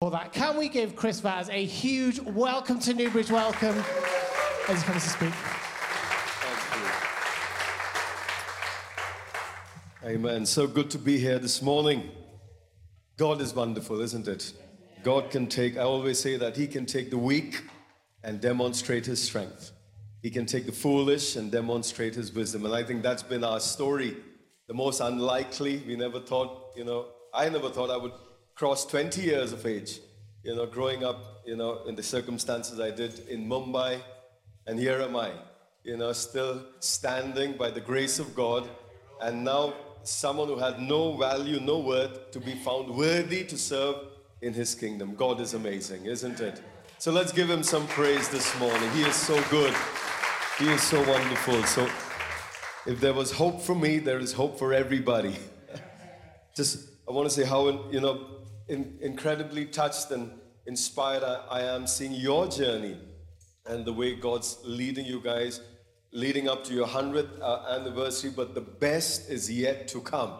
For that, can we give Chris Vaz a huge welcome to Newbridge? Welcome as he comes to speak. Amen. So good to be here this morning. God is wonderful, isn't it? God can take, I always say that He can take the weak and demonstrate His strength. He can take the foolish and demonstrate His wisdom. And I think that's been our story. The most unlikely, we never thought, you know, I never thought I would cross 20 years of age, you know, growing up, you know, in the circumstances I did in Mumbai. And here am I, you know, still standing by the grace of God. And now someone who had no value, no worth, to be found worthy to serve in his kingdom. God is amazing, isn't it? So let's give him some praise this morning. He is so good. He is so wonderful. So if there was hope for me, there is hope for everybody. Just, I want to say how, you know, in, incredibly touched and inspired I, I am seeing your journey and the way God's leading you guys leading up to your 100th uh, anniversary, but the best is yet to come.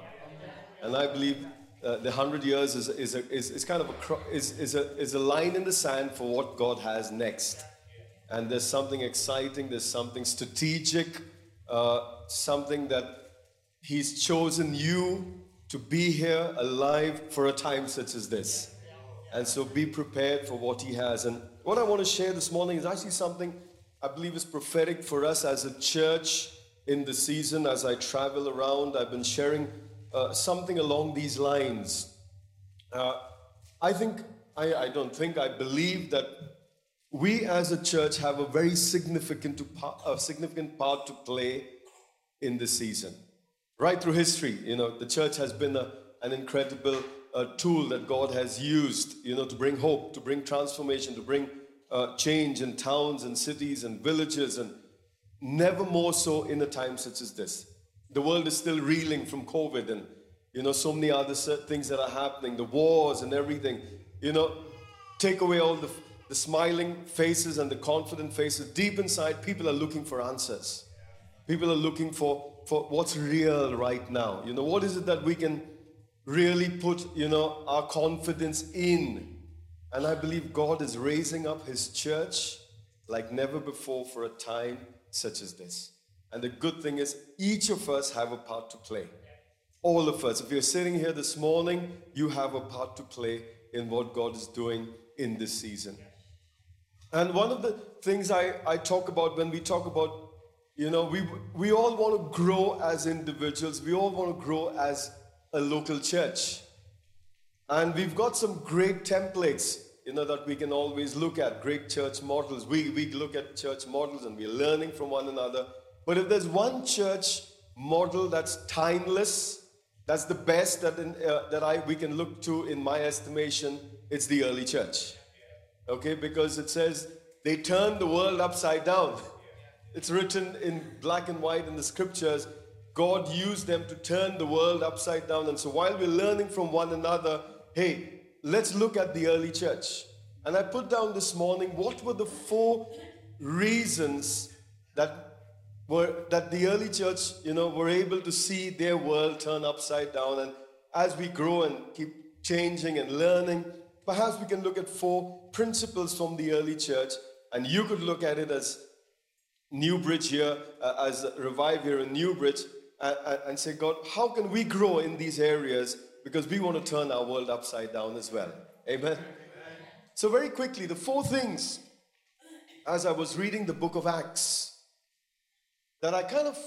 And I believe uh, the 100 years is, is, a, is, is kind of a, is, is, a, is a line in the sand for what God has next. And there's something exciting, there's something strategic, uh, something that He's chosen you to be here alive for a time such as this. And so be prepared for what He has. And what I want to share this morning is actually something I believe is prophetic for us as a church in the season. As I travel around, I've been sharing uh, something along these lines. Uh, I think, I, I don't think, I believe that we as a church have a very significant, to, a significant part to play in the season. Right through history, you know, the church has been a, an incredible uh, tool that God has used, you know, to bring hope, to bring transformation, to bring uh, change in towns and cities and villages, and never more so in a time such as this. The world is still reeling from COVID and you know so many other things that are happening, the wars and everything. You know, take away all the, the smiling faces and the confident faces. Deep inside, people are looking for answers. People are looking for for what's real right now. You know, what is it that we can really put you know our confidence in and I believe God is raising up His church like never before for a time such as this. And the good thing is, each of us have a part to play. All of us. If you're sitting here this morning, you have a part to play in what God is doing in this season. And one of the things I, I talk about when we talk about, you know, we, we all want to grow as individuals, we all want to grow as a local church. And we've got some great templates you know, that we can always look at great church models. We, we look at church models and we're learning from one another. But if there's one church model that's timeless, that's the best that, in, uh, that I, we can look to in my estimation, it's the early church. Okay, because it says they turned the world upside down. It's written in black and white in the scriptures. God used them to turn the world upside down. And so while we're learning from one another, hey, let's look at the early church. And I put down this morning what were the four reasons that were that the early church, you know, were able to see their world turn upside down. And as we grow and keep changing and learning, perhaps we can look at four principles from the early church. And you could look at it as Newbridge here, uh, as Revive here in Newbridge, uh, uh, and say, God, how can we grow in these areas because we want to turn our world upside down as well. Amen. Amen. So, very quickly, the four things as I was reading the book of Acts that I kind of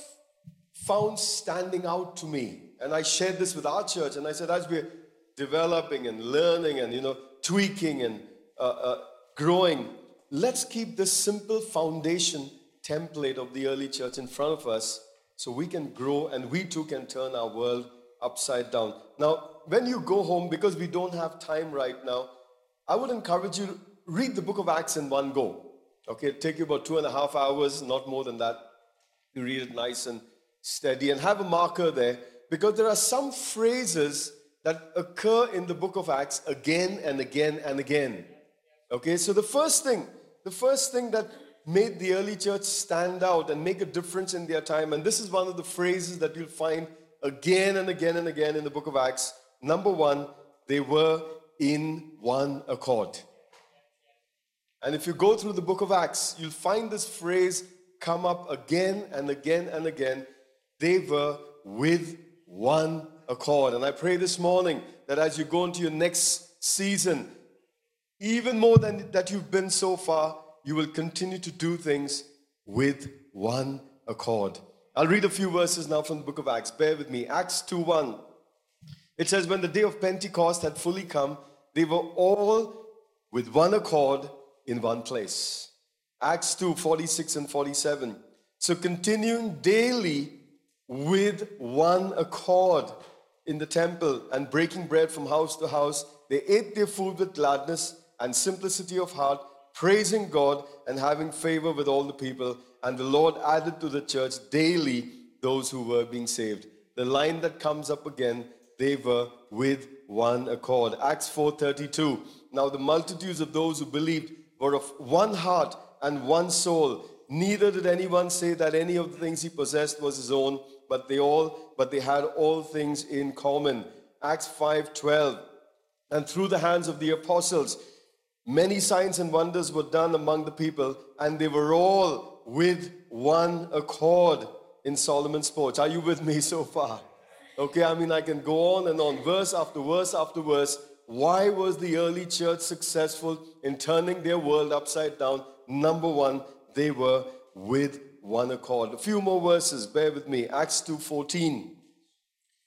found standing out to me. And I shared this with our church, and I said, as we're developing and learning and, you know, tweaking and uh, uh, growing, let's keep this simple foundation template of the early church in front of us so we can grow and we too can turn our world upside down. Now, when you go home, because we don't have time right now, I would encourage you to read the book of Acts in one go. Okay, take you about two and a half hours, not more than that. You read it nice and steady and have a marker there because there are some phrases that occur in the book of Acts again and again and again. Okay, so the first thing, the first thing that made the early church stand out and make a difference in their time, and this is one of the phrases that you'll find again and again and again in the book of Acts. Number one, they were in one accord. And if you go through the book of Acts, you'll find this phrase come up again and again and again. They were with one accord. And I pray this morning that as you go into your next season, even more than that you've been so far, you will continue to do things with one accord. I'll read a few verses now from the book of Acts. Bear with me. Acts 2 1. It says, When the day of Pentecost had fully come, they were all with one accord in one place. Acts 2 46 and 47. So continuing daily with one accord in the temple and breaking bread from house to house, they ate their food with gladness and simplicity of heart, praising God and having favor with all the people. And the Lord added to the church daily those who were being saved. The line that comes up again, they were with one accord. Acts 4:32. Now the multitudes of those who believed were of one heart and one soul. Neither did anyone say that any of the things he possessed was his own, but they all, but they had all things in common. Acts 5:12. And through the hands of the apostles, many signs and wonders were done among the people, and they were all with one accord in Solomon's porch. Are you with me so far? Okay, I mean, I can go on and on, verse after verse after verse, why was the early church successful in turning their world upside down? Number one, they were with one accord. A few more verses, bear with me. Acts 2:14.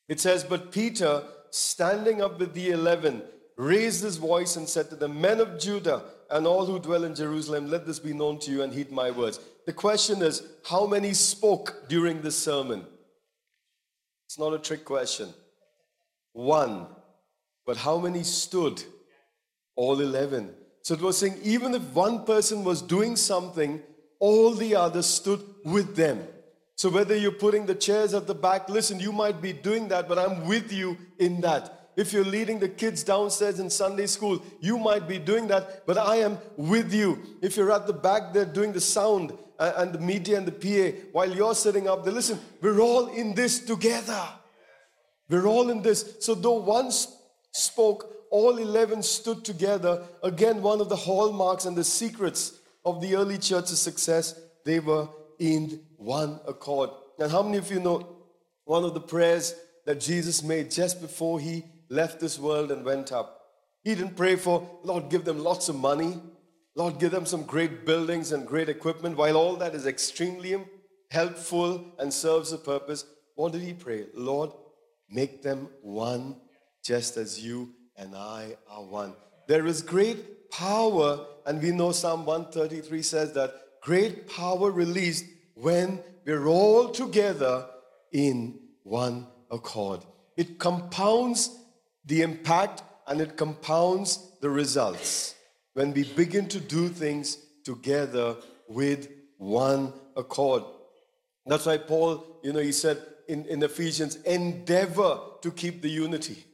It says, But Peter, standing up with the eleven, raised his voice and said to the men of Judah and all who dwell in Jerusalem, let this be known to you and heed my words. The question is, how many spoke during this sermon? It's not a trick question. One. But how many stood? All 11. So it was saying, even if one person was doing something, all the others stood with them. So whether you're putting the chairs at the back, listen, you might be doing that, but I'm with you in that. If you're leading the kids downstairs in Sunday school, you might be doing that, but I am with you. If you're at the back there doing the sound uh, and the media and the PA while you're sitting up there, listen, we're all in this together. We're all in this. So though one spoke, all 11 stood together. Again, one of the hallmarks and the secrets of the early church's success, they were in one accord. And how many of you know one of the prayers that Jesus made just before he left this world and went up? He didn't pray for, Lord, give them lots of money. Lord, give them some great buildings and great equipment. While all that is extremely helpful and serves a purpose, what did he pray? Lord, make them one just as you and I are one. There is great power, and we know Psalm 133 says that great power released when we're all together in one accord. It compounds the impact and it compounds the results when we begin to do things together with one accord. That's why Paul, you know, he said in, in Ephesians, endeavor to keep the unity.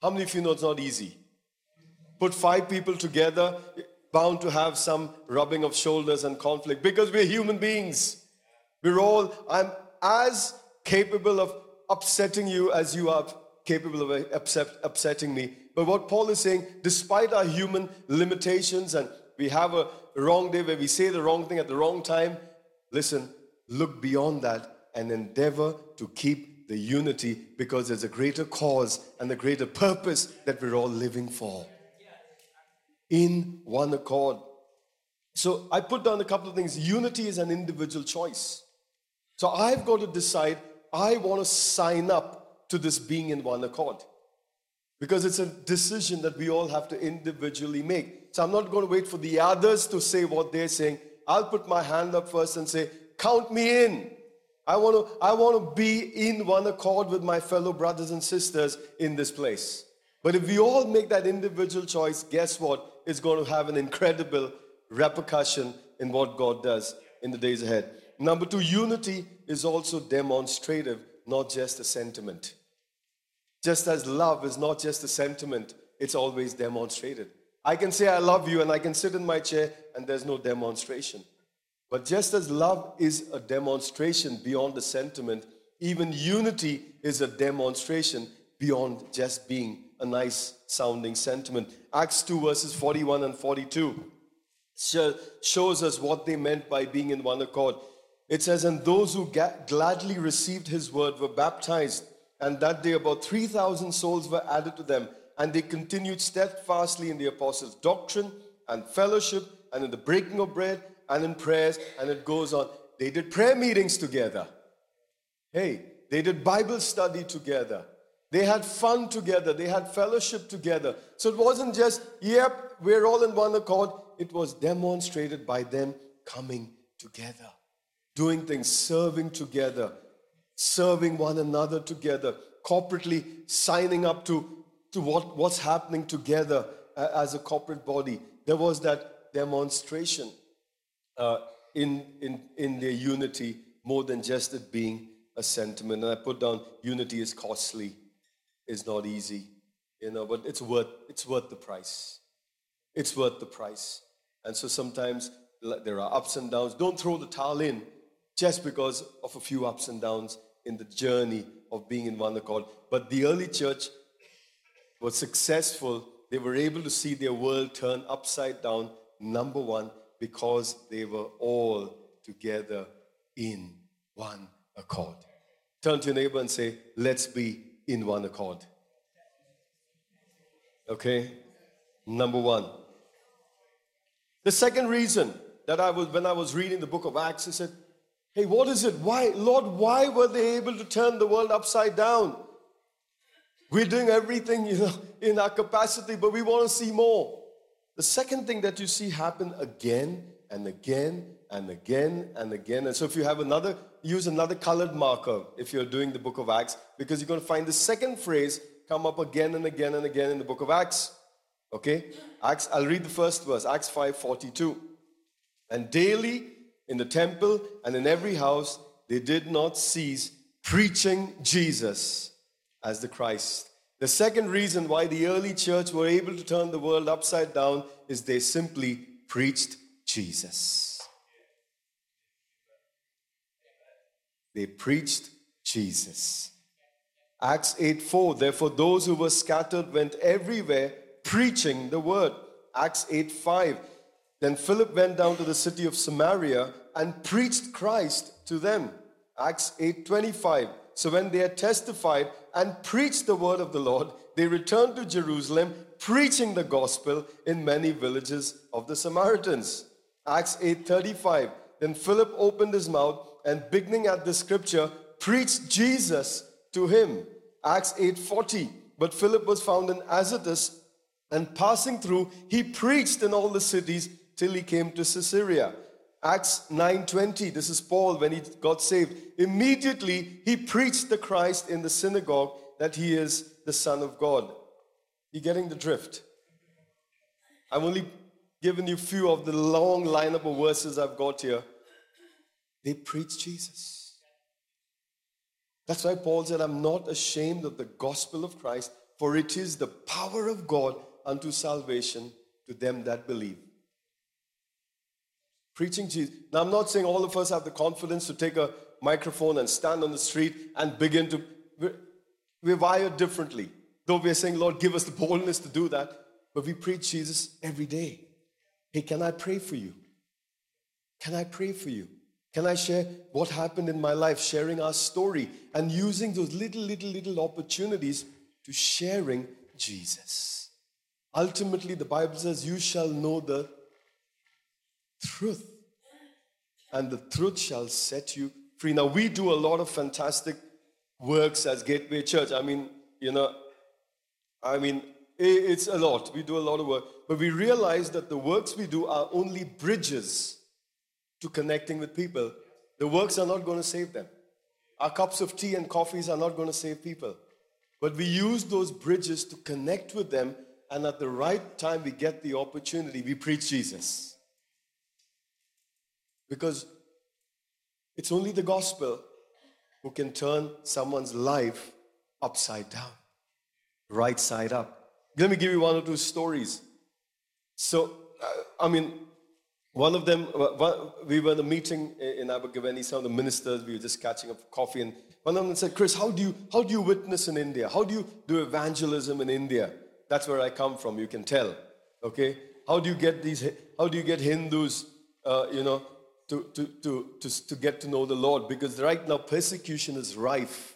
How many of you know it's not easy? Put five people together, bound to have some rubbing of shoulders and conflict because we're human beings. We're all, I'm as capable of upsetting you as you are capable of upset, upsetting me. But what Paul is saying, despite our human limitations and we have a wrong day where we say the wrong thing at the wrong time, listen, look beyond that and endeavor to keep the unity because there's a greater cause and a greater purpose that we're all living for. In one accord. So I put down a couple of things. Unity is an individual choice. So I've got to decide I want to sign up to this being in one accord. Because it's a decision that we all have to individually make. So I'm not going to wait for the others to say what they're saying. I'll put my hand up first and say, Count me in. I want to I want to be in one accord with my fellow brothers and sisters in this place. But if we all make that individual choice, guess what? It's going to have an incredible repercussion in what God does in the days ahead. Number 2, unity is also demonstrative, not just a sentiment. Just as love is not just a sentiment, it's always demonstrated. I can say I love you and I can sit in my chair and there's no demonstration. But just as love is a demonstration beyond the sentiment, even unity is a demonstration beyond just being a nice sounding sentiment. Acts 2, verses 41 and 42 shows us what they meant by being in one accord. It says, And those who gladly received his word were baptized, and that day about 3,000 souls were added to them, and they continued steadfastly in the apostles' doctrine and fellowship, and in the breaking of bread, and in prayers, and it goes on. They did prayer meetings together. Hey, they did Bible study together. They had fun together. They had fellowship together. So it wasn't just, yep, we're all in one accord. It was demonstrated by them coming together, doing things, serving together, serving one another together, corporately signing up to, to what, what's happening together uh, as a corporate body. There was that demonstration uh, in, in, in their unity more than just it being a sentiment. And I put down unity is costly, is not easy, you know, but it's worth, it's worth the price. It's worth the price. And so sometimes there are ups and downs. Don't throw the towel in just because of a few ups and downs in the journey of being in one accord. But the early church was successful. They were able to see their world turn upside down, number one, because they were all together in one accord. Turn to your neighbor and say, Let's be in one accord. Okay? Number one. The second reason that I was, when I was reading the book of Acts, I said, Hey, what is it? Why, Lord, why were they able to turn the world upside down? We're doing everything you know, in our capacity, but we want to see more. The second thing that you see happen again and again and again and again. And so if you have another, use another colored marker if you're doing the book of Acts, because you're going to find the second phrase come up again and again and again in the book of Acts. Okay? Acts, I'll read the first verse, Acts 5:42. And daily in the temple and in every house they did not cease preaching Jesus as the Christ. The second reason why the early church were able to turn the world upside down is they simply preached Jesus. They preached Jesus. Acts 8 4. Therefore, those who were scattered went everywhere preaching the word. Acts 8 5. Then Philip went down to the city of Samaria and preached Christ to them. Acts 8:25. So when they had testified and preached the word of the Lord, they returned to Jerusalem, preaching the gospel in many villages of the Samaritans. Acts 8:35. Then Philip opened his mouth and beginning at the scripture, preached Jesus to him. Acts 8:40. But Philip was found in Azotus, and passing through, he preached in all the cities till he came to Caesarea. Acts 9:20. This is Paul when he got saved. Immediately he preached the Christ in the synagogue that he is the Son of God. You getting the drift? I've only given you a few of the long lineup of verses I've got here. They preach Jesus. That's why Paul said, I'm not ashamed of the gospel of Christ, for it is the power of God unto salvation to them that believe. Preaching Jesus. Now, I'm not saying all of us have the confidence to take a microphone and stand on the street and begin to. We're, we're wired differently. Though we're saying, Lord, give us the boldness to do that, but we preach Jesus every day. Hey, can I pray for you? Can I pray for you? Can I share what happened in my life, sharing our story and using those little, little, little opportunities to sharing Jesus? Ultimately, the Bible says, You shall know the truth, and the truth shall set you free. Now, we do a lot of fantastic works as Gateway Church. I mean, you know, I mean, it's a lot. We do a lot of work. But we realize that the works we do are only bridges to connecting with people, the works are not going to save them. Our cups of tea and coffees are not going to save people. But we use those bridges to connect with them, and at the right time, we get the opportunity, we preach Jesus. Because it's only the gospel who can turn someone's life upside down, right side up. Let me give you one or two stories. So, uh, I mean, one of them, we were in a meeting in Abergavenny, some of the ministers, we were just catching up coffee, and one of them said, Chris, how do you how do you witness in India? How do you do evangelism in India? That's where I come from. You can tell. Okay, how do you get these? How do you get Hindus? Uh, you know, to, to, to, to, to get to know the Lord because right now persecution is rife,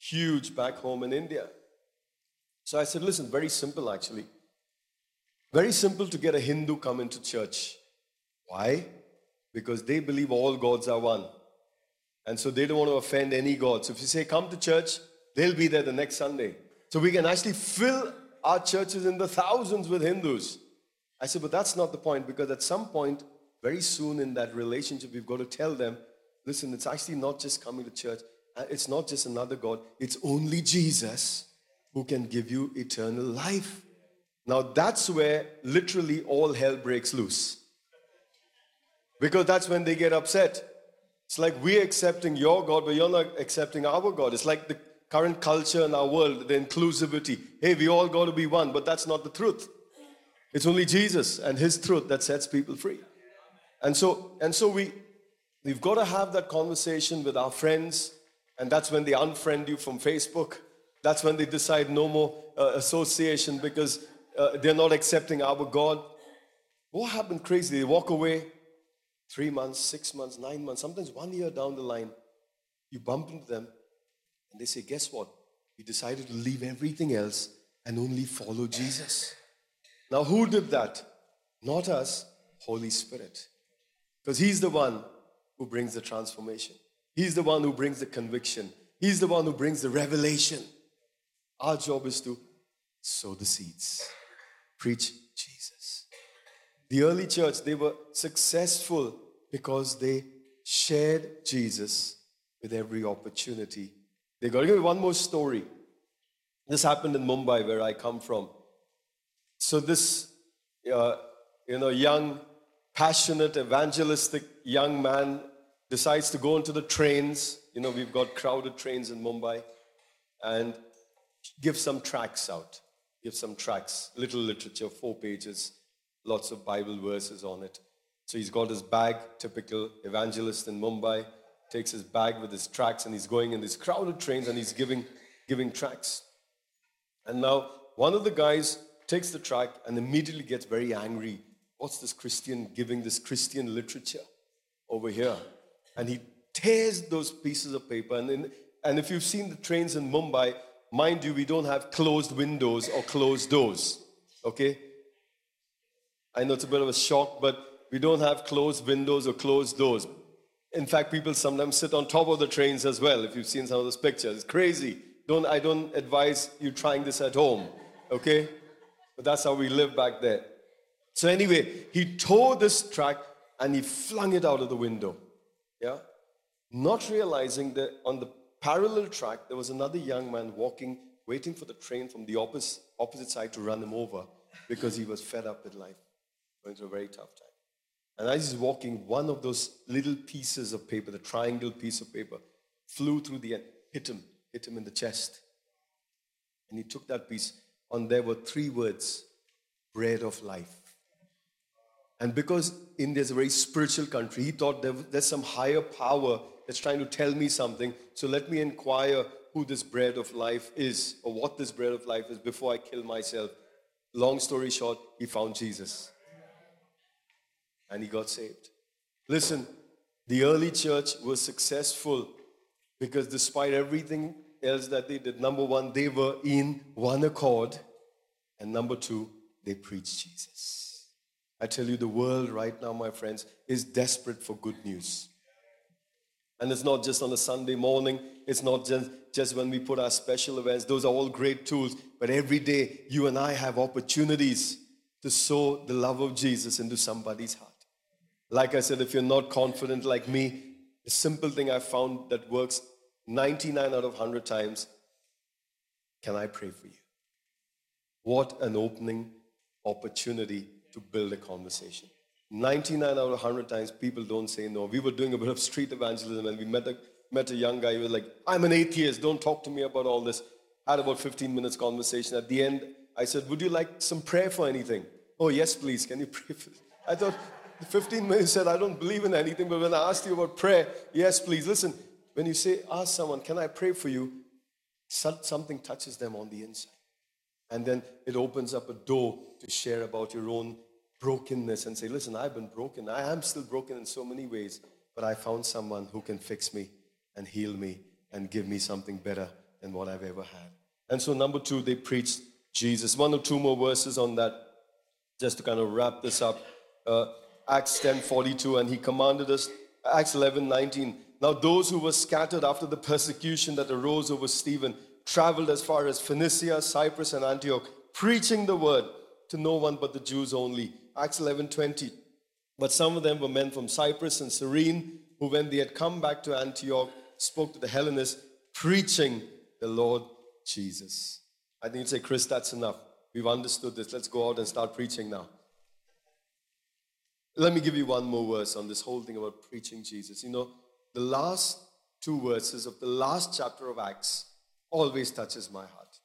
huge back home in India. So I said, listen, very simple actually. Very simple to get a Hindu come into church. Why? Because they believe all gods are one. And so they don't want to offend any god. So if you say, come to church, they'll be there the next Sunday. So we can actually fill our churches in the thousands with Hindus. I said, but that's not the point because at some point, very soon in that relationship, we've got to tell them listen, it's actually not just coming to church, uh, it's not just another God, it's only Jesus who can give you eternal life. Now, that's where literally all hell breaks loose. Because that's when they get upset. It's like we're accepting your God, but you're not accepting our God. It's like the current culture in our world, the inclusivity. Hey, we all got to be one, but that's not the truth. It's only Jesus and His truth that sets people free. And so, and so we, we've got to have that conversation with our friends, and that's when they unfriend you from Facebook. That's when they decide no more uh, association because uh, they're not accepting our God. What happened crazy? They walk away three months, six months, nine months, sometimes one year down the line. You bump into them, and they say, Guess what? We decided to leave everything else and only follow Jesus. Now, who did that? Not us, Holy Spirit. Because He's the one who brings the transformation, He's the one who brings the conviction, He's the one who brings the revelation. Our job is to sow the seeds, preach Jesus. The early church, they were successful because they shared Jesus with every opportunity. They got to give you one more story. This happened in Mumbai, where I come from. So this, uh, you know, young passionate, evangelistic young man decides to go into the trains. You know, we've got crowded trains in Mumbai and give some tracts out. Give some tracts, little literature, four pages, lots of Bible verses on it. So he's got his bag, typical evangelist in Mumbai, takes his bag with his tracts and he's going in these crowded trains and he's giving, giving tracts. And now one of the guys takes the tract and immediately gets very angry what's this Christian giving this Christian literature over here? And he tears those pieces of paper. And, in, and if you've seen the trains in Mumbai, mind you, we don't have closed windows or closed doors. Okay? I know it's a bit of a shock, but we don't have closed windows or closed doors. In fact, people sometimes sit on top of the trains as well. If you've seen some of those pictures, it's crazy. Don't I don't advise you trying this at home, okay? But that's how we live back there. So anyway, he tore this track and he flung it out of the window. Yeah? Not realizing that on the parallel track, there was another young man walking, waiting for the train from the opposite, opposite side to run him over because he was fed up with life, going through a very tough time. And as he's walking, one of those little pieces of paper, the triangle piece of paper, flew through the end, hit him, hit him in the chest. And he took that piece, and there were three words bread of life. And because India is a very spiritual country, he thought there, there's some higher power that's trying to tell me something. So let me inquire who this bread of life is or what this bread of life is before I kill myself. Long story short, he found Jesus and he got saved. Listen, the early church was successful because despite everything else that they did, number one, they were in one accord, and number two, they preached Jesus. I tell you, the world right now, my friends, is desperate for good news. And it's not just on a Sunday morning, it's not just, just when we put our special events. Those are all great tools. But every day, you and I have opportunities to sow the love of Jesus into somebody's heart. Like I said, if you're not confident like me, a simple thing I found that works 99 out of 100 times can I pray for you? What an opening opportunity to build a conversation. 99 out of 100 times, people don't say no. We were doing a bit of street evangelism and we met a, met a young guy who was like, I'm an atheist, don't talk to me about all this. Had about 15 minutes conversation. At the end, I said, Would you like some prayer for anything? Oh, yes, please. Can you pray for I thought, 15 minutes said, I don't believe in anything, but when I asked you about prayer, yes, please. Listen, when you say, ask someone, can I pray for you? Something touches them on the inside. And then it opens up a door to share about your own brokenness and say, listen, I've been broken. I am still broken in so many ways, but I found someone who can fix me and heal me and give me something better than what I've ever had. And so, number two, they preached Jesus. One or two more verses on that, just to kind of wrap this up. Uh, Acts 10 42, and he commanded us, Acts 11 19. Now, those who were scattered after the persecution that arose over Stephen traveled as far as Phoenicia, Cyprus, and Antioch, preaching the word to no one but the Jews only. Acts 11 20. But some of them were men from Cyprus and Cyrene, who, when they had come back to Antioch, spoke to the Hellenists, preaching the Lord Jesus. I think you'd say, Chris, that's enough. We've understood this. Let's go out and start preaching now. Let me give you one more verse on this whole thing about preaching Jesus. You know, the last two verses of the last chapter of Acts always touches my heart.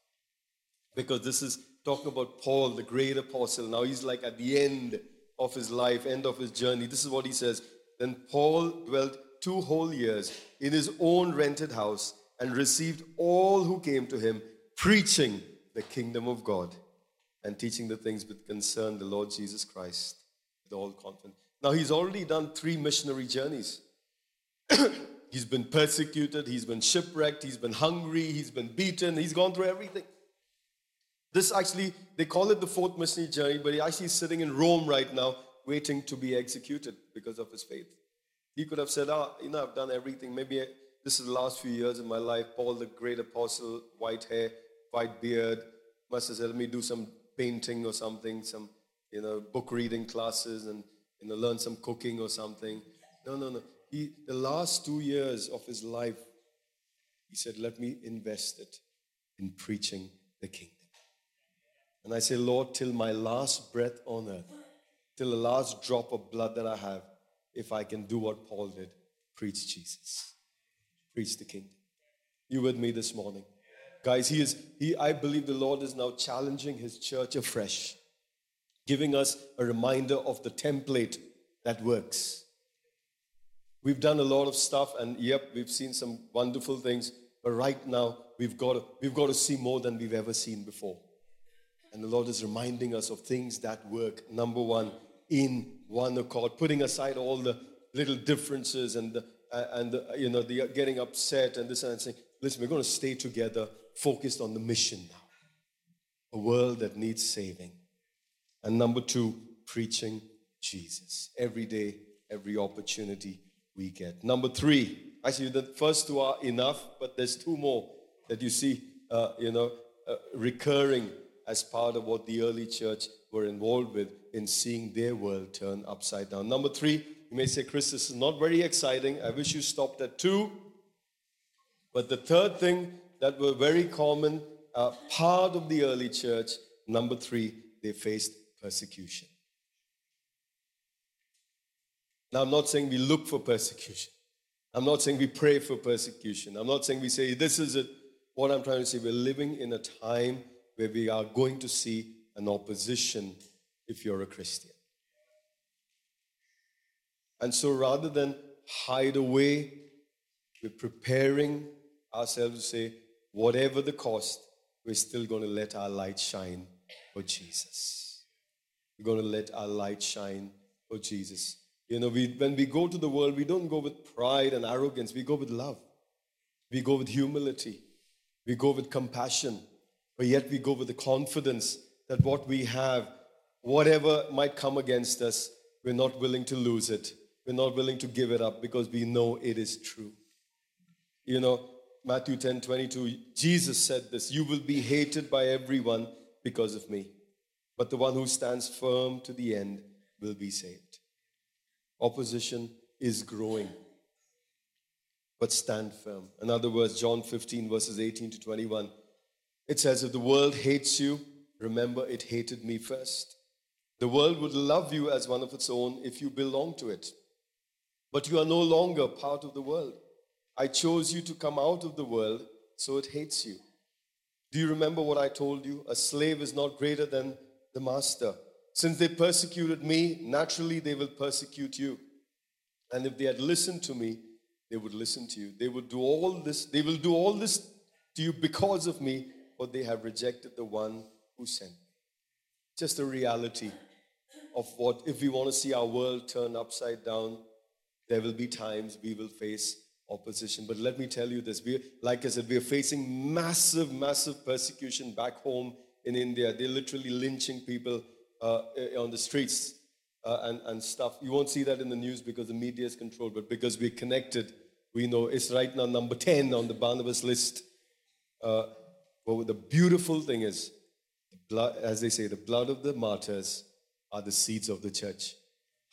Because this is talking about Paul, the great apostle. Now he's like at the end of his life, end of his journey. This is what he says. Then Paul dwelt two whole years in his own rented house and received all who came to him, preaching the kingdom of God and teaching the things that concern the Lord Jesus Christ with all confidence. Now he's already done three missionary journeys. he's been persecuted, he's been shipwrecked, he's been hungry, he's been beaten, he's gone through everything. This actually, they call it the fourth missionary journey, but he actually is sitting in Rome right now, waiting to be executed because of his faith. He could have said, Ah, you know, I've done everything. Maybe this is the last few years of my life. Paul, the great apostle, white hair, white beard, must have said, Let me do some painting or something, some, you know, book reading classes and, you know, learn some cooking or something. No, no, no. He, the last two years of his life, he said, Let me invest it in preaching the kingdom. And I say, Lord, till my last breath on earth, till the last drop of blood that I have, if I can do what Paul did, preach Jesus, preach the kingdom. You with me this morning? Guys, he is, he, I believe the Lord is now challenging his church afresh, giving us a reminder of the template that works. We've done a lot of stuff, and yep, we've seen some wonderful things, but right now we've got to, we've got to see more than we've ever seen before. And the Lord is reminding us of things that work. Number one, in one accord, putting aside all the little differences and the, uh, and the, you know the getting upset and this and saying, listen, we're going to stay together, focused on the mission now. A world that needs saving. And number two, preaching Jesus every day, every opportunity we get. Number three, actually, the first two are enough, but there's two more that you see, uh, you know, uh, recurring as part of what the early church were involved with in seeing their world turn upside down. Number three, you may say, Chris, this is not very exciting. I wish you stopped at two. But the third thing that were very common, uh, part of the early church, number three, they faced persecution. Now, I'm not saying we look for persecution. I'm not saying we pray for persecution. I'm not saying we say, this is it. What I'm trying to say, we're living in a time where we are going to see an opposition if you're a Christian. And so rather than hide away, we're preparing ourselves to say, whatever the cost, we're still going to let our light shine for Jesus. We're going to let our light shine for Jesus. You know, we, when we go to the world, we don't go with pride and arrogance, we go with love. We go with humility. We go with compassion. But yet we go with the confidence that what we have, whatever might come against us, we're not willing to lose it. We're not willing to give it up because we know it is true. You know, Matthew 10 22, Jesus said this You will be hated by everyone because of me, but the one who stands firm to the end will be saved. Opposition is growing, but stand firm. In other words, John 15, verses 18 to 21, it says, If the world hates you, remember it hated me first. The world would love you as one of its own if you belong to it. But you are no longer part of the world. I chose you to come out of the world, so it hates you. Do you remember what I told you? A slave is not greater than the master. Since they persecuted me, naturally they will persecute you. And if they had listened to me, they would listen to you. They would do all this, they will do all this to you because of me, they have rejected the one who sent me. Just a reality of what, if we want to see our world turn upside down, there will be times we will face opposition. But let me tell you this we, like I said, we are facing massive, massive persecution back home in India. They're literally lynching people uh, on the streets uh, and, and stuff. You won't see that in the news because the media is controlled, but because we're connected, we know it's right now number 10 on the Barnabas list. Uh, but the beautiful thing is, blood, as they say, the blood of the martyrs are the seeds of the church.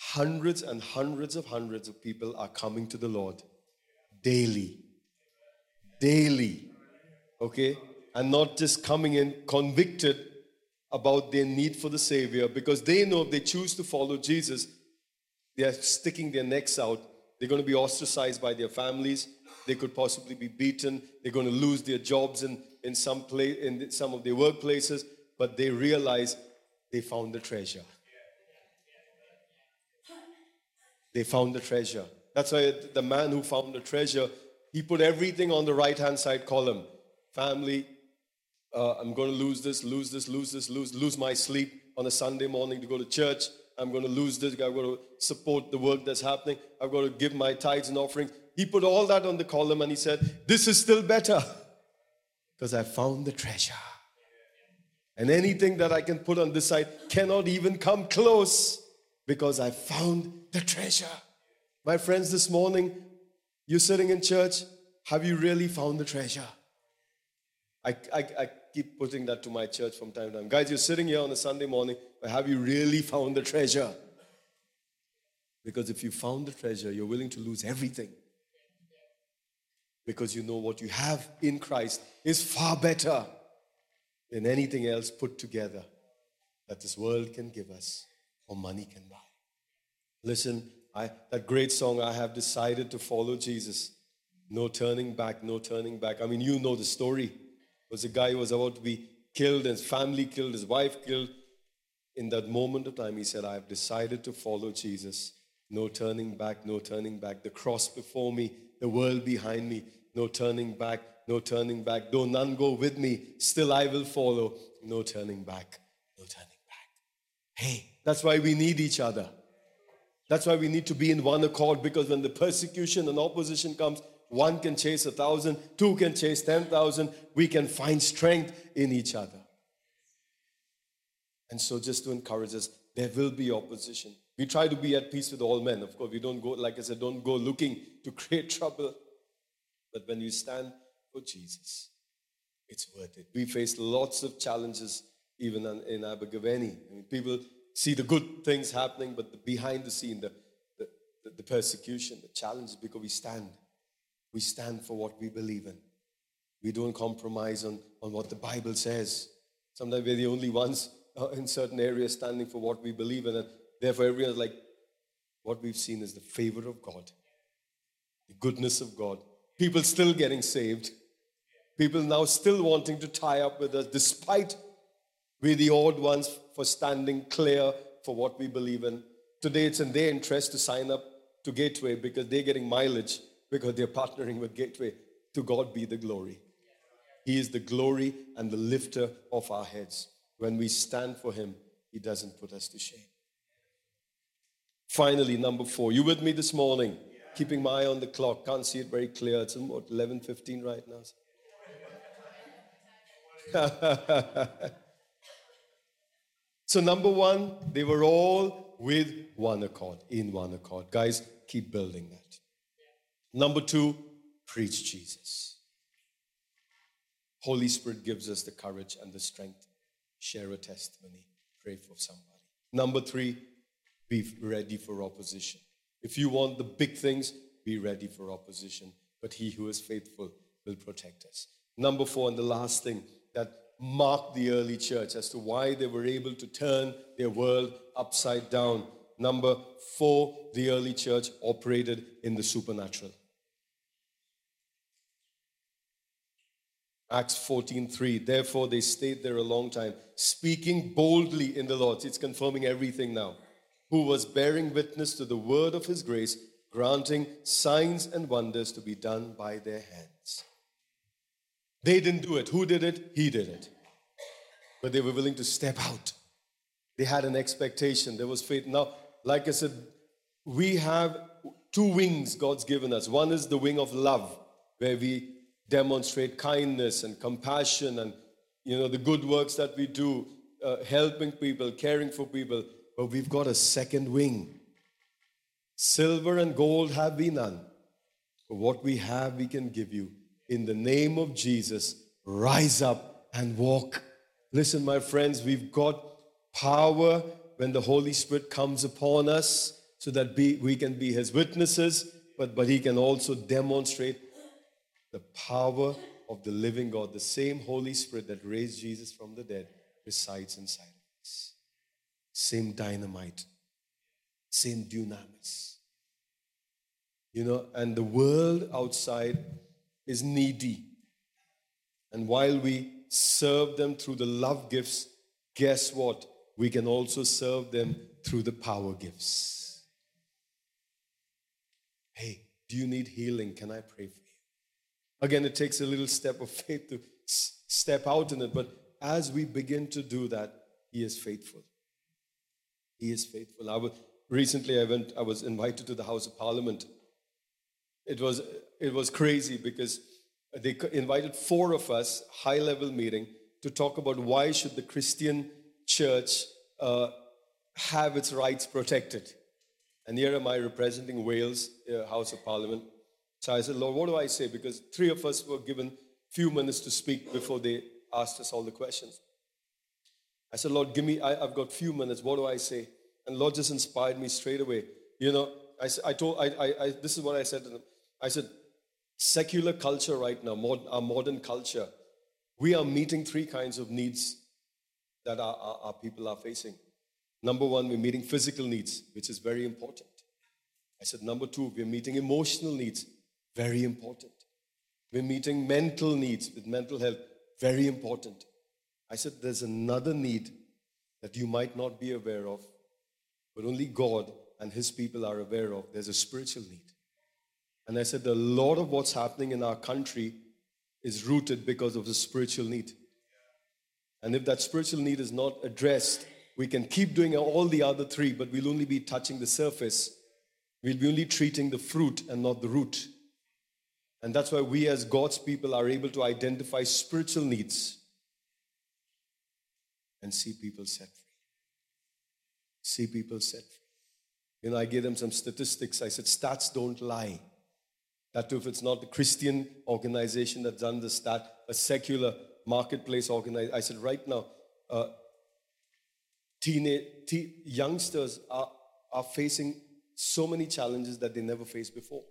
Hundreds and hundreds of hundreds of people are coming to the Lord daily. Daily. Okay? And not just coming in convicted about their need for the Savior because they know if they choose to follow Jesus, they are sticking their necks out. They're going to be ostracized by their families. They could possibly be beaten. They're going to lose their jobs in, in, some, place, in some of their workplaces. But they realize they found the treasure. They found the treasure. That's why the man who found the treasure, he put everything on the right hand side column family, uh, I'm going to lose this, lose this, lose this, lose, lose my sleep on a Sunday morning to go to church. I'm going to lose this. I've got to support the work that's happening. I've got to give my tithes and offerings. He put all that on the column and he said, This is still better because I found the treasure. And anything that I can put on this side cannot even come close because I found the treasure. My friends, this morning, you're sitting in church. Have you really found the treasure? I, I, I keep putting that to my church from time to time. Guys, you're sitting here on a Sunday morning, but have you really found the treasure? Because if you found the treasure, you're willing to lose everything. Because you know what you have in Christ is far better than anything else put together that this world can give us or money can buy. Listen, I, that great song, I have decided to follow Jesus. No turning back, no turning back. I mean, you know the story was a guy who was about to be killed, his family killed, his wife killed. In that moment of time, he said, I have decided to follow Jesus. No turning back, no turning back. The cross before me, the world behind me. No turning back, no turning back. Though none go with me, still I will follow. No turning back, no turning back. Hey, that's why we need each other. That's why we need to be in one accord because when the persecution and opposition comes, one can chase a thousand, two can chase 10,000. We can find strength in each other. And so, just to encourage us, there will be opposition. We try to be at peace with all men. Of course, we don't go, like I said, don't go looking to create trouble. But when you stand for Jesus, it's worth it. We face lots of challenges even in Abergavenny. I mean, people see the good things happening, but the behind the scene, the, the, the persecution, the challenges, because we stand. We stand for what we believe in. We don't compromise on, on what the Bible says. Sometimes we're the only ones uh, in certain areas standing for what we believe in. And therefore, everyone's like, what we've seen is the favor of God, the goodness of God. People still getting saved. People now still wanting to tie up with us, despite we're the odd ones for standing clear for what we believe in. Today, it's in their interest to sign up to Gateway because they're getting mileage because they're partnering with Gateway. To God be the glory. He is the glory and the lifter of our heads. When we stand for Him, He doesn't put us to shame. Finally, number four. You with me this morning? Keeping my eye on the clock. Can't see it very clear. It's about 11.15 right now. so number one, they were all with one accord, in one accord. Guys, keep building that. Number two, preach Jesus. Holy Spirit gives us the courage and the strength. Share a testimony. Pray for somebody. Number three, be ready for opposition. If you want the big things, be ready for opposition. But he who is faithful will protect us. Number four, and the last thing that marked the early church as to why they were able to turn their world upside down. Number four, the early church operated in the supernatural. Acts 14:3. Therefore they stayed there a long time, speaking boldly in the Lord. It's confirming everything now. Who was bearing witness to the word of his grace granting signs and wonders to be done by their hands. They didn't do it. Who did it? He did it. But they were willing to step out. They had an expectation. There was faith. Now, like I said, we have two wings God's given us. One is the wing of love, where we demonstrate kindness and compassion and you know the good works that we do, uh, helping people, caring for people. But we've got a second wing. Silver and gold have we none. But what we have, we can give you. In the name of Jesus, rise up and walk. Listen, my friends, we've got power when the Holy Spirit comes upon us so that we can be His witnesses, but, but He can also demonstrate the power of the living God. The same Holy Spirit that raised Jesus from the dead resides inside. Same dynamite, same dunamis. You know, and the world outside is needy. And while we serve them through the love gifts, guess what? We can also serve them through the power gifts. Hey, do you need healing? Can I pray for you? Again, it takes a little step of faith to step out in it, but as we begin to do that, He is faithful. He is faithful. I was, recently, I went. I was invited to the House of Parliament. It was it was crazy because they invited four of us, high level meeting, to talk about why should the Christian church uh, have its rights protected. And here am I representing Wales uh, House of Parliament. So I said, Lord, what do I say? Because three of us were given few minutes to speak before they asked us all the questions. I said, Lord, give me, I, have got few minutes. What do I say? And Lord just inspired me straight away. You know, I, I told, I, I, I, this is what I said to them. I said, secular culture right now, modern, our modern culture, we are meeting three kinds of needs that our, our, our people are facing. Number one, we're meeting physical needs, which is very important. I said, number two, we're meeting emotional needs, very important. We're meeting mental needs with mental health, very important. I said, there's another need that you might not be aware of, but only God and His people are aware of. There's a spiritual need. And I said, a lot of what's happening in our country is rooted because of the spiritual need. And if that spiritual need is not addressed, we can keep doing all the other three, but we'll only be touching the surface. We'll be only treating the fruit and not the root. And that's why we, as God's people, are able to identify spiritual needs and see people set free. See people set free. You know, I gave them some statistics. I said, stats don't lie. That too, if it's not the Christian organization that's done the stat, a secular marketplace organization. I said, right now, uh, teenage, te- youngsters are, are facing so many challenges that they never faced before.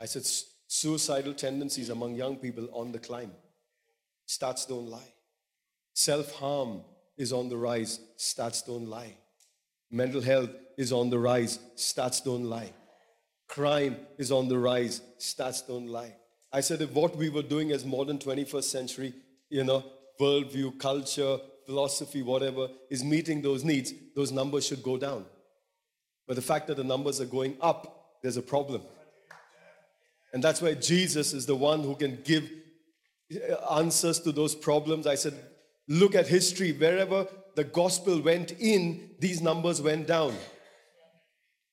I said, suicidal tendencies among young people on the climb. Stats don't lie. Self harm is on the rise. Stats don't lie. Mental health is on the rise. Stats don't lie. Crime is on the rise. Stats don't lie. I said if what we were doing as modern 21st century, you know, worldview, culture, philosophy, whatever, is meeting those needs, those numbers should go down. But the fact that the numbers are going up, there's a problem. And that's why Jesus is the one who can give uh, answers to those problems. I said, look at history. Wherever the gospel went in, these numbers went down.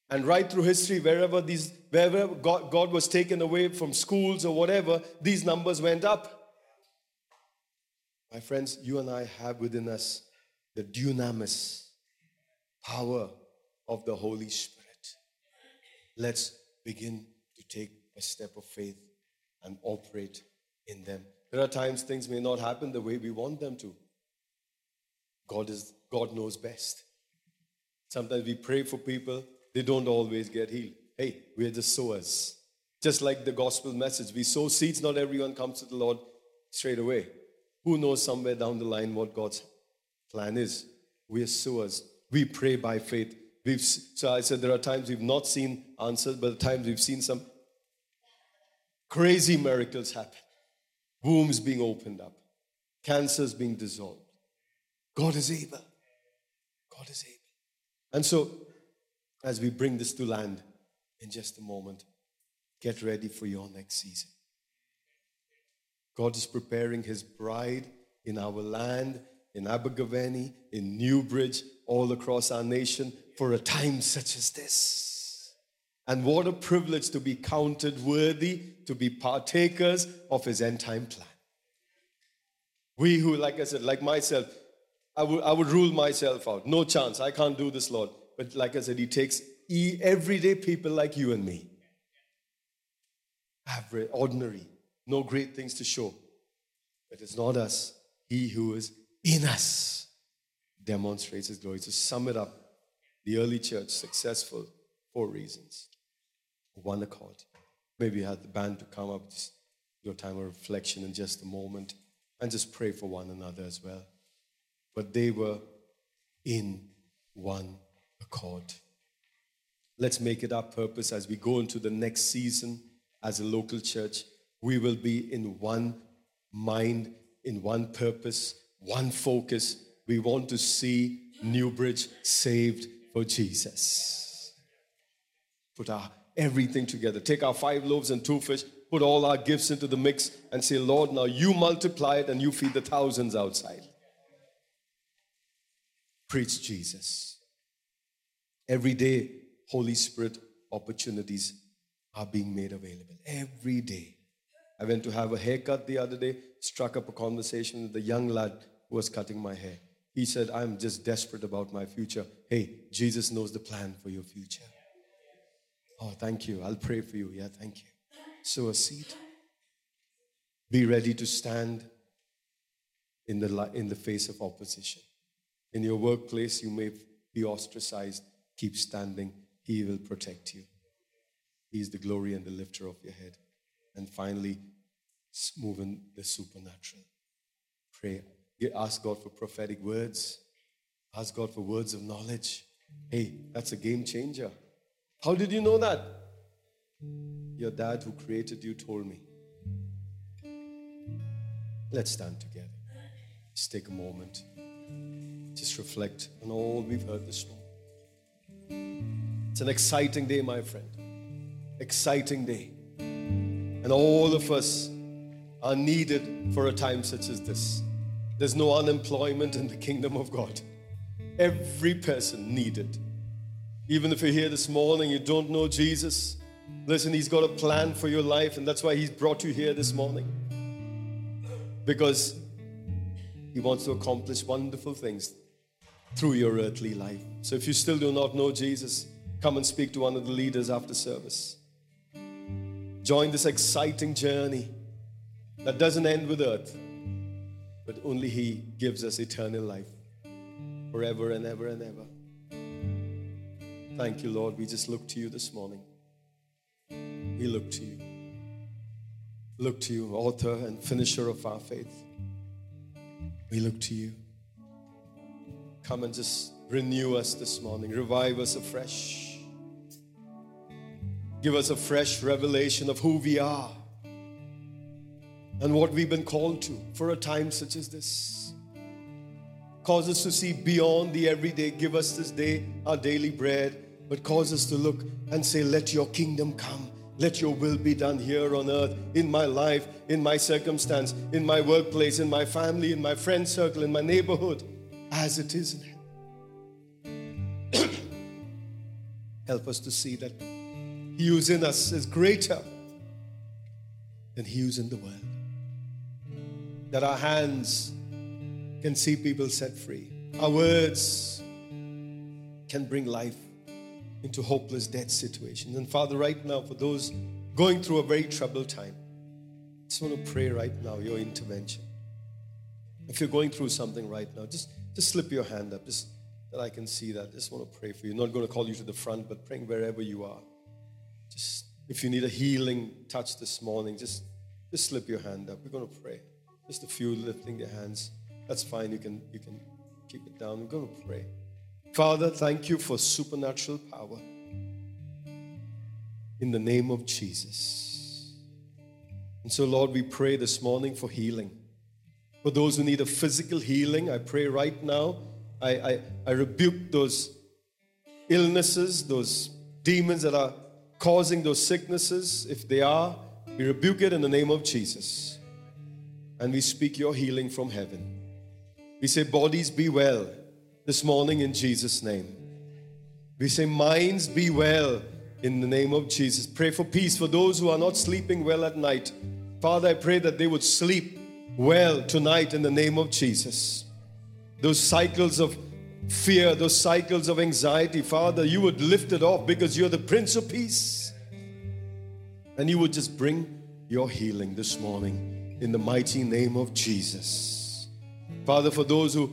And right through history, wherever these, wherever God, God was taken away from schools or whatever, these numbers went up. My friends, you and I have within us the dunamis, power of the Holy Spirit. Let's begin to take a step of faith and operate in them. There are times things may not happen the way we want them to. God is God knows best. Sometimes we pray for people they don't always get healed. Hey, we're just sowers. Just like the gospel message, we sow seeds, not everyone comes to the Lord straight away. Who knows somewhere down the line what God's plan is? We're sowers. We pray by faith. We've, so I said there are times we've not seen answers, but at times we've seen some crazy miracles happen. Wombs being opened up, cancers being dissolved. God is able. God is able. And so as we bring this to land, in just a moment. Get ready for your next season. God is preparing his bride in our land, in Abergavenny, in Newbridge, all across our nation for a time such as this. And what a privilege to be counted worthy to be partakers of his end time plan. We who, like I said, like myself, I would, I would rule myself out. No chance. I can't do this, Lord. But like I said, He takes everyday people like you and me. Average, ordinary, no great things to show. But it's not us. He who is in us demonstrates His glory. To sum it up, the early church successful for reasons. One accord. Maybe you had the band to come up, just your time of reflection in just a moment, and just pray for one another as well. But they were in one accord. Let's make it our purpose as we go into the next season as a local church. We will be in one mind, in one purpose, one focus. We want to see Newbridge saved for Jesus. Put our everything together. Take our five loaves and two fish, put all our gifts into the mix, and say, Lord, now you multiply it and you feed the thousands outside. Preach Jesus. Every day, Holy Spirit opportunities are being made available. Every day. I went to have a haircut the other day, struck up a conversation with the young lad who was cutting my hair. He said, I'm just desperate about my future. Hey, Jesus knows the plan for your future. Oh, thank you. I'll pray for you. Yeah, thank you. So a seat. Be ready to stand in the, in the face of opposition. In your workplace, you may be ostracized. Keep standing. He will protect you. He is the glory and the lifter of your head. And finally, move in the supernatural. Pray. Ask God for prophetic words. Ask God for words of knowledge. Hey, that's a game changer. How did you know that? Your dad who created you told me. Let's stand together. Just take a moment. Just reflect on all we've heard this morning. It's an exciting day, my friend. Exciting day. And all of us are needed for a time such as this. There's no unemployment in the kingdom of God. Every person needed. Even if you're here this morning, you don't know Jesus, listen, He's got a plan for your life, and that's why He's brought you here this morning. Because He wants to accomplish wonderful things through your earthly life. So if you still do not know Jesus, come and speak to one of the leaders after service. Join this exciting journey that doesn't end with earth, but only He gives us eternal life forever and ever and ever. Thank you, Lord. We just look to you this morning. We look to you. Look to you, author and finisher of our faith. We look to you. Come and just renew us this morning, revive us afresh. Give us a fresh revelation of who we are and what we've been called to for a time such as this. Cause us to see beyond the everyday. Give us this day our daily bread, but cause us to look and say, Let your kingdom come. Let your will be done here on earth, in my life, in my circumstance, in my workplace, in my family, in my friend circle, in my neighborhood as it is in heaven. Help us to see that He who's in us is greater than He who's in the world. That our hands can see people set free, our words can bring life into hopeless dead situations. And Father, right now, for those going through a very troubled time, I just want to pray right now your intervention. If you're going through something right now, just just slip your hand up, just that I can see that. Just want to pray for you. I'm Not going to call you to the front, but praying wherever you are. Just if you need a healing touch this morning, just just slip your hand up. We're going to pray. Just a few lifting their hands. That's fine. You can you can keep it down. To pray. Father, thank you for supernatural power. In the name of Jesus. And so, Lord, we pray this morning for healing. For those who need a physical healing, I pray right now, I, I, I rebuke those illnesses, those demons that are causing those sicknesses. If they are, we rebuke it in the name of Jesus. And we speak your healing from heaven. We say, Bodies be well this morning in Jesus' name. We say, Minds be well in the name of Jesus. Pray for peace for those who are not sleeping well at night. Father, I pray that they would sleep well tonight in the name of Jesus. Those cycles of fear, those cycles of anxiety, Father, you would lift it off because you're the Prince of Peace. And you would just bring your healing this morning in the mighty name of Jesus. Father, for those who,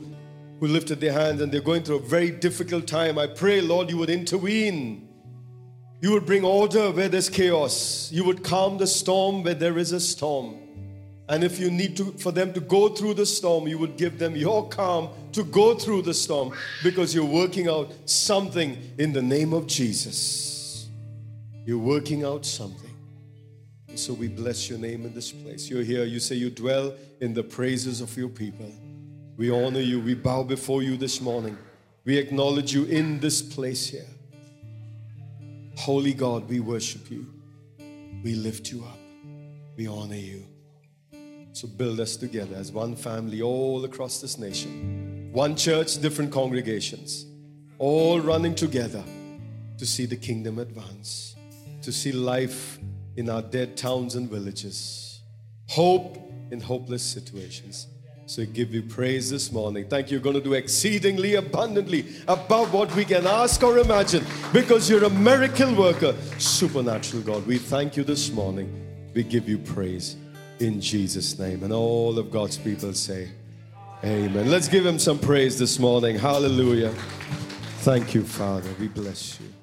who lifted their hands and they're going through a very difficult time, I pray, Lord, you would intervene. You would bring order where there's chaos. You would calm the storm where there is a storm. And if you need to, for them to go through the storm, you would give them your calm to go through the storm because you're working out something in the name of Jesus. You're working out something. And so we bless your name in this place. You're here, you say you dwell in the praises of your people. We honor you, we bow before you this morning. We acknowledge you in this place here. Holy God, we worship you. We lift you up. We honor you. So build us together as one family all across this nation. One church, different congregations, all running together to see the kingdom advance, to see life in our dead towns and villages, hope in hopeless situations. So give you praise this morning. Thank you. You're going to do exceedingly abundantly above what we can ask or imagine because you're a miracle worker, supernatural God. We thank you this morning. We give you praise in Jesus' name. And all of God's people say, Amen. Let's give him some praise this morning. Hallelujah. Thank you, Father. We bless you.